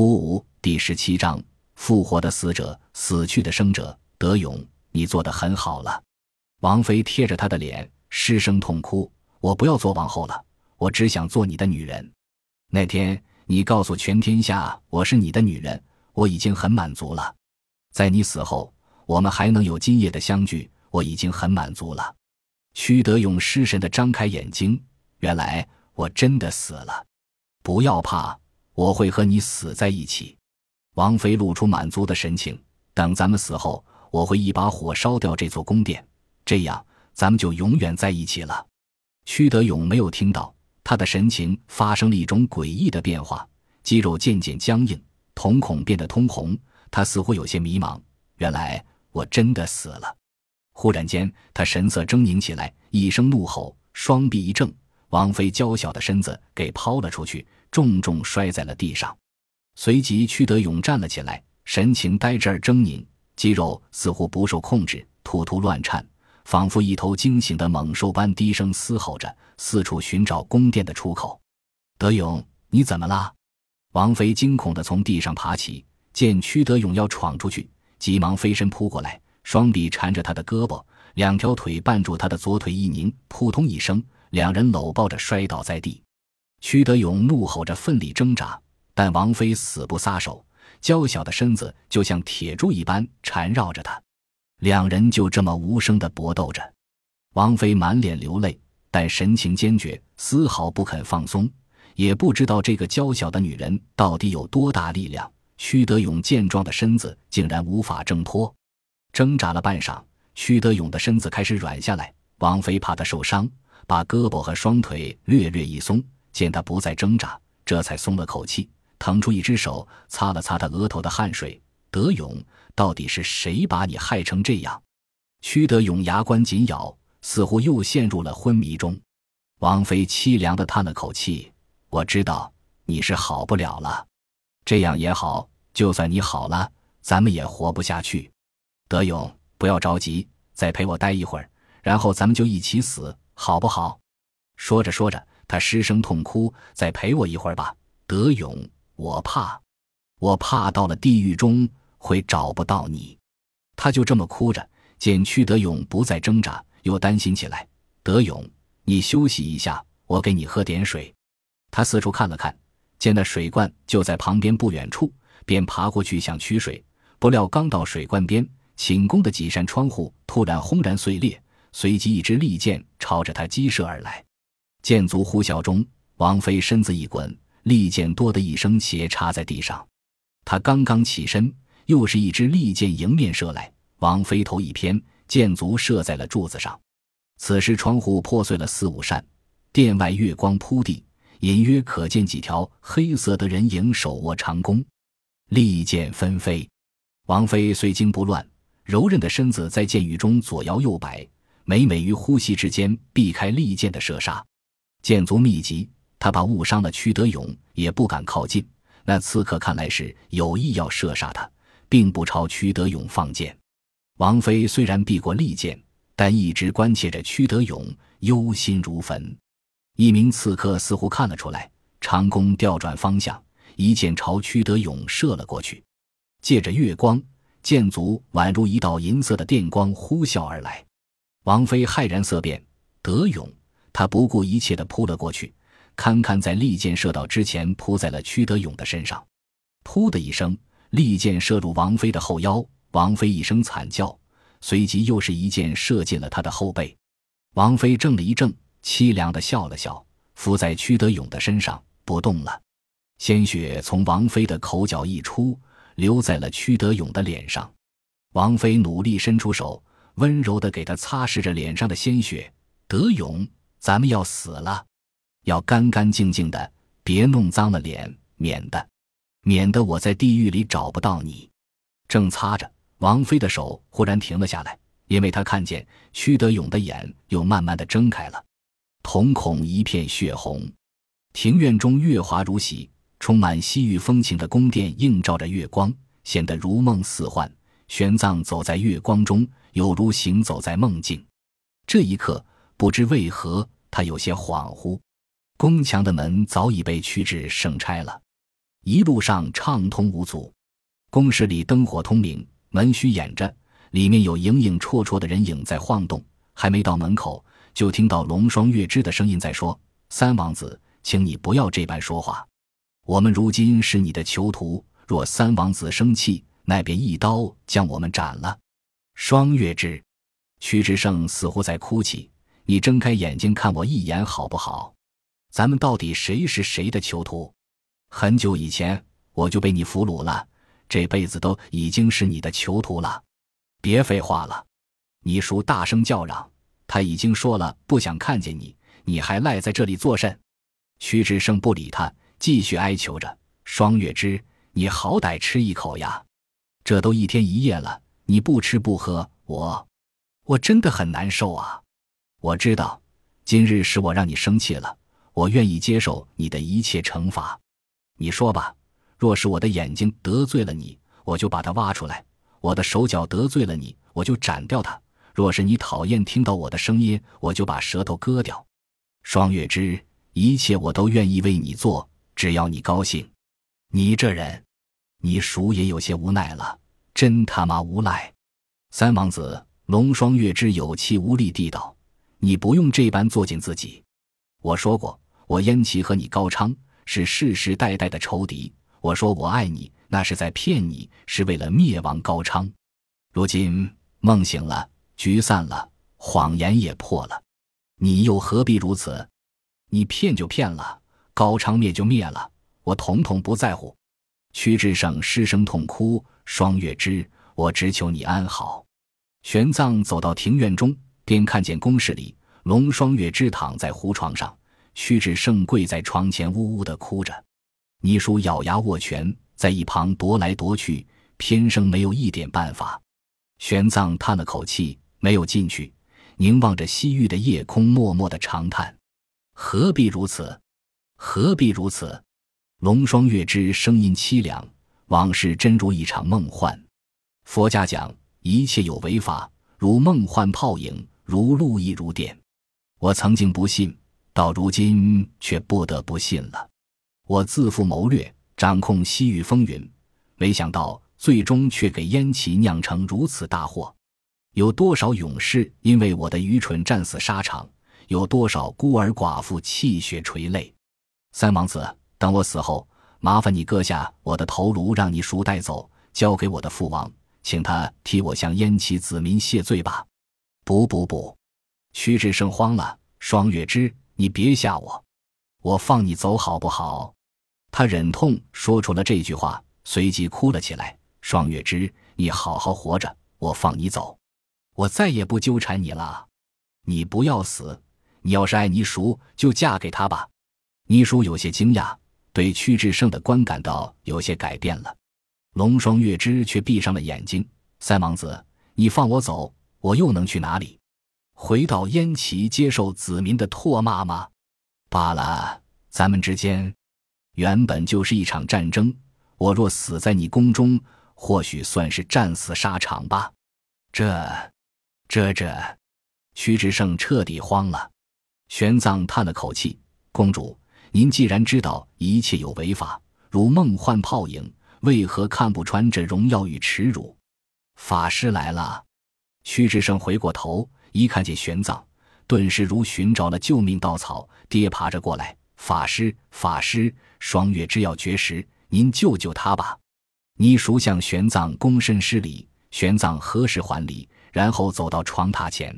五五第十七章：复活的死者，死去的生者。德勇，你做的很好了。王妃贴着他的脸，失声痛哭：“我不要做王后了，我只想做你的女人。那天你告诉全天下我是你的女人，我已经很满足了。在你死后，我们还能有今夜的相聚，我已经很满足了。”屈德勇失神的张开眼睛，原来我真的死了。不要怕，我会和你死在一起。王妃露出满足的神情。等咱们死后，我会一把火烧掉这座宫殿，这样咱们就永远在一起了。屈德勇没有听到，他的神情发生了一种诡异的变化，肌肉渐渐僵硬，瞳孔变得通红，他似乎有些迷茫。原来我真的死了。忽然间，他神色狰狞起来，一声怒吼，双臂一正，王妃娇小的身子给抛了出去，重重摔在了地上。随即，屈德勇站了起来，神情呆滞而狰狞，肌肉似乎不受控制，突突乱颤，仿佛一头惊醒的猛兽般低声嘶吼着，四处寻找宫殿的出口。德勇，你怎么啦？王妃惊恐地从地上爬起，见屈德勇要闯出去，急忙飞身扑过来。双臂缠着他的胳膊，两条腿绊住他的左腿，一拧，扑通一声，两人搂抱着摔倒在地。屈德勇怒吼着，奋力挣扎，但王菲死不撒手，娇小的身子就像铁柱一般缠绕着他。两人就这么无声的搏斗着。王菲满脸流泪，但神情坚决，丝毫不肯放松，也不知道这个娇小的女人到底有多大力量。屈德勇健壮的身子竟然无法挣脱。挣扎了半晌，屈德勇的身子开始软下来。王菲怕他受伤，把胳膊和双腿略略一松，见他不再挣扎，这才松了口气，腾出一只手擦了擦他额头的汗水。德勇，到底是谁把你害成这样？屈德勇牙关紧咬，似乎又陷入了昏迷中。王妃凄凉地叹了口气：“我知道你是好不了了，这样也好，就算你好了，咱们也活不下去。”德勇，不要着急，再陪我待一会儿，然后咱们就一起死，好不好？说着说着，他失声痛哭。再陪我一会儿吧，德勇，我怕，我怕到了地狱中会找不到你。他就这么哭着。见屈德勇不再挣扎，又担心起来。德勇，你休息一下，我给你喝点水。他四处看了看，见那水罐就在旁边不远处，便爬过去想取水。不料刚到水罐边。寝宫的几扇窗户突然轰然碎裂，随即一支利箭朝着他击射而来。箭足呼啸中，王妃身子一滚，利箭“多”的一声斜插在地上。他刚刚起身，又是一支利箭迎面射来。王妃头一偏，箭足射在了柱子上。此时窗户破碎了四五扇，殿外月光铺地，隐约可见几条黑色的人影手握长弓，利箭纷飞。王妃虽惊不乱。柔韧的身子在箭雨中左摇右摆，每每于呼吸之间避开利箭的射杀。箭足密集，他把误伤了屈德勇，也不敢靠近。那刺客看来是有意要射杀他，并不朝屈德勇放箭。王妃虽然避过利箭，但一直关切着屈德勇，忧心如焚。一名刺客似乎看了出来，长弓调转方向，一箭朝屈德勇射了过去。借着月光。箭足宛如一道银色的电光呼啸而来，王妃骇然色变。德勇，他不顾一切地扑了过去，堪堪在利箭射到之前扑在了屈德勇的身上。噗的一声，利箭射入王妃的后腰，王妃一声惨叫，随即又是一箭射进了他的后背。王妃怔了一怔，凄凉地笑了笑，伏在屈德勇的身上不动了。鲜血从王妃的口角溢出。流在了屈德勇的脸上，王妃努力伸出手，温柔地给他擦拭着脸上的鲜血。德勇，咱们要死了，要干干净净的，别弄脏了脸，免得，免得我在地狱里找不到你。正擦着，王妃的手忽然停了下来，因为她看见屈德勇的眼又慢慢的睁开了，瞳孔一片血红。庭院中月华如洗。充满西域风情的宫殿映照着月光，显得如梦似幻。玄奘走在月光中，犹如行走在梦境。这一刻，不知为何，他有些恍惚。宫墙的门早已被屈指盛拆了。一路上畅通无阻。宫室里灯火通明，门虚掩着，里面有影影绰绰的人影在晃动。还没到门口，就听到龙双月枝的声音在说：“三王子，请你不要这般说话。我们如今是你的囚徒，若三王子生气，那便一刀将我们斩了。”双月枝，屈之胜似乎在哭泣。你睁开眼睛看我一眼好不好？咱们到底谁是谁的囚徒？很久以前我就被你俘虏了，这辈子都已经是你的囚徒了。别废话了。倪叔大声叫嚷：“他已经说了不想看见你，你还赖在这里作甚？”屈志胜不理他，继续哀求着：“双月枝，你好歹吃一口呀！这都一天一夜了，你不吃不喝，我，我真的很难受啊！我知道，今日是我让你生气了，我愿意接受你的一切惩罚。你说吧，若是我的眼睛得罪了你，我就把它挖出来；我的手脚得罪了你，我就斩掉它。”若是你讨厌听到我的声音，我就把舌头割掉。双月枝，一切我都愿意为你做，只要你高兴。你这人，你叔也有些无奈了，真他妈无赖！三王子龙双月枝有气无力地道：“你不用这般作践自己。我说过，我燕齐和你高昌是世世代代的仇敌。我说我爱你，那是在骗你，是为了灭亡高昌。如今梦醒了。”局散了，谎言也破了，你又何必如此？你骗就骗了，高昌灭就灭了，我统统不在乎。屈志胜失声痛哭。双月枝，我只求你安好。玄奘走到庭院中，便看见宫室里龙双月之躺在胡床上，屈志胜跪在床前呜呜的哭着。倪叔咬牙握拳，在一旁踱来踱去，偏生没有一点办法。玄奘叹了口气。没有进去，凝望着西域的夜空，默默的长叹：“何必如此？何必如此？”龙双月之声音凄凉：“往事真如一场梦幻。佛家讲，一切有为法，如梦幻泡影，如露亦如电。我曾经不信，到如今却不得不信了。我自负谋略，掌控西域风云，没想到最终却给燕齐酿成如此大祸。”有多少勇士因为我的愚蠢战死沙场？有多少孤儿寡妇泣血垂泪？三王子，等我死后，麻烦你割下我的头颅，让你叔带走，交给我的父王，请他替我向燕齐子民谢罪吧。不不不！屈志胜慌了。双月枝，你别吓我，我放你走好不好？他忍痛说出了这句话，随即哭了起来。双月枝，你好好活着，我放你走。我再也不纠缠你了，你不要死。你要是爱倪叔，就嫁给他吧。倪叔有些惊讶，对屈志胜的观感到有些改变了。龙双月枝却闭上了眼睛。三王子，你放我走，我又能去哪里？回到燕齐接受子民的唾骂吗？罢了，咱们之间原本就是一场战争。我若死在你宫中，或许算是战死沙场吧。这。这这，屈志胜彻底慌了。玄奘叹了口气：“公主，您既然知道一切有违法，如梦幻泡影，为何看不穿这荣耀与耻辱？”法师来了。屈志胜回过头，一看见玄奘，顿时如寻找了救命稻草，跌爬着过来：“法师，法师，双月之要绝食，您救救他吧！”倪叔向玄奘躬身施礼，玄奘何时还礼？然后走到床榻前，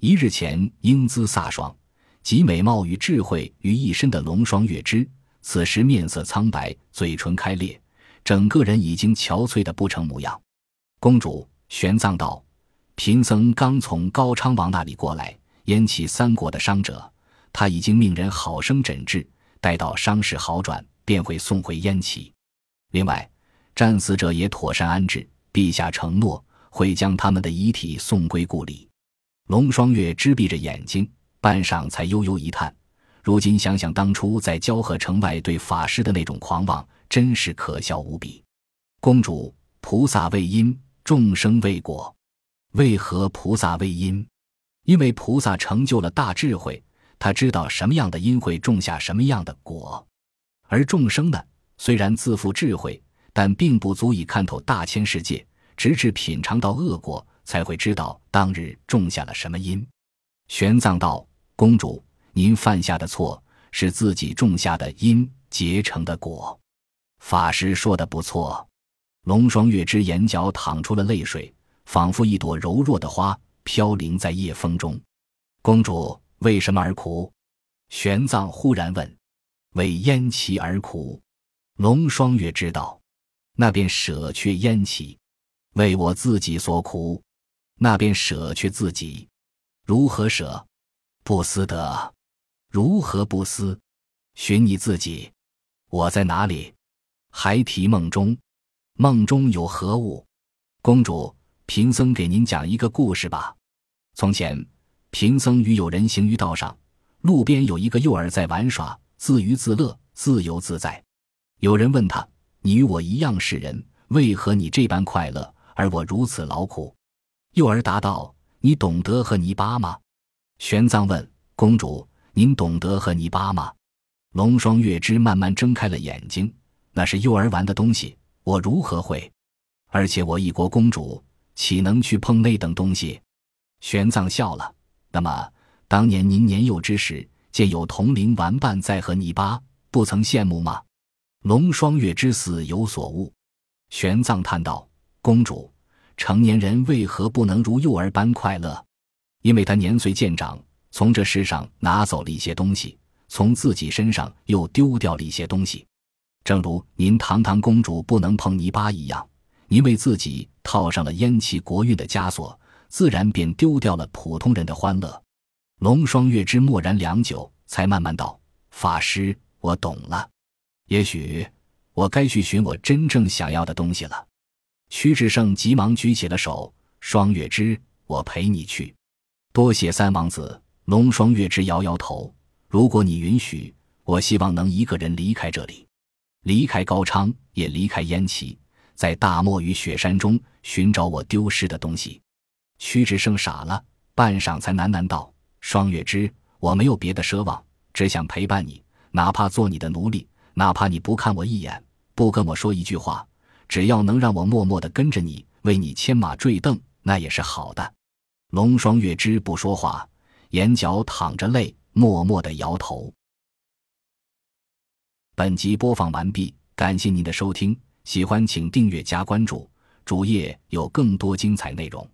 一日前英姿飒爽、集美貌与智慧于一身的龙双月枝，此时面色苍白，嘴唇开裂，整个人已经憔悴的不成模样。公主，玄奘道：“贫僧刚从高昌王那里过来，燕齐三国的伤者，他已经命人好生诊治，待到伤势好转，便会送回燕齐。另外，战死者也妥善安置，陛下承诺。”会将他们的遗体送归故里。龙双月支闭着眼睛，半晌才悠悠一叹：“如今想想当初在交河城外对法师的那种狂妄，真是可笑无比。”公主，菩萨为因，众生为果。为何菩萨为因？因为菩萨成就了大智慧，他知道什么样的因会种下什么样的果。而众生呢，虽然自负智慧，但并不足以看透大千世界。直至品尝到恶果，才会知道当日种下了什么因。玄奘道：“公主，您犯下的错是自己种下的因结成的果。”法师说的不错。龙双月之眼角淌出了泪水，仿佛一朵柔弱的花飘零在夜风中。公主为什么而哭？玄奘忽然问。为燕齐而苦。龙双月知道，那便舍却燕齐。为我自己所苦，那便舍去自己。如何舍？不思得。如何不思？寻你自己。我在哪里？还提梦中。梦中有何物？公主，贫僧给您讲一个故事吧。从前，贫僧与友人行于道上，路边有一个幼儿在玩耍，自娱自乐，自由自在。有人问他：“你与我一样是人，为何你这般快乐？”而我如此劳苦，幼儿答道：“你懂得和泥巴吗？”玄奘问：“公主，您懂得和泥巴吗？”龙双月之慢慢睁开了眼睛：“那是幼儿玩的东西，我如何会？而且我一国公主，岂能去碰那等东西？”玄奘笑了：“那么，当年您年幼之时，见有同龄玩伴在和泥巴，不曾羡慕吗？”龙双月之死有所悟，玄奘叹道。公主，成年人为何不能如幼儿般快乐？因为他年岁渐长，从这世上拿走了一些东西，从自己身上又丢掉了一些东西。正如您堂堂公主不能碰泥巴一样，您为自己套上了燕齐国运的枷锁，自然便丢掉了普通人的欢乐。龙双月之默然良久，才慢慢道：“法师，我懂了。也许我该去寻我真正想要的东西了。”屈志胜急忙举起了手，双月之，我陪你去。多谢三王子。龙双月之摇摇头，如果你允许，我希望能一个人离开这里，离开高昌，也离开燕齐，在大漠与雪山中寻找我丢失的东西。屈直生傻了，半晌才喃喃道：“双月之，我没有别的奢望，只想陪伴你，哪怕做你的奴隶，哪怕你不看我一眼，不跟我说一句话。”只要能让我默默的跟着你，为你牵马坠镫，那也是好的。龙双月之不说话，眼角淌着泪，默默的摇头。本集播放完毕，感谢您的收听，喜欢请订阅加关注，主页有更多精彩内容。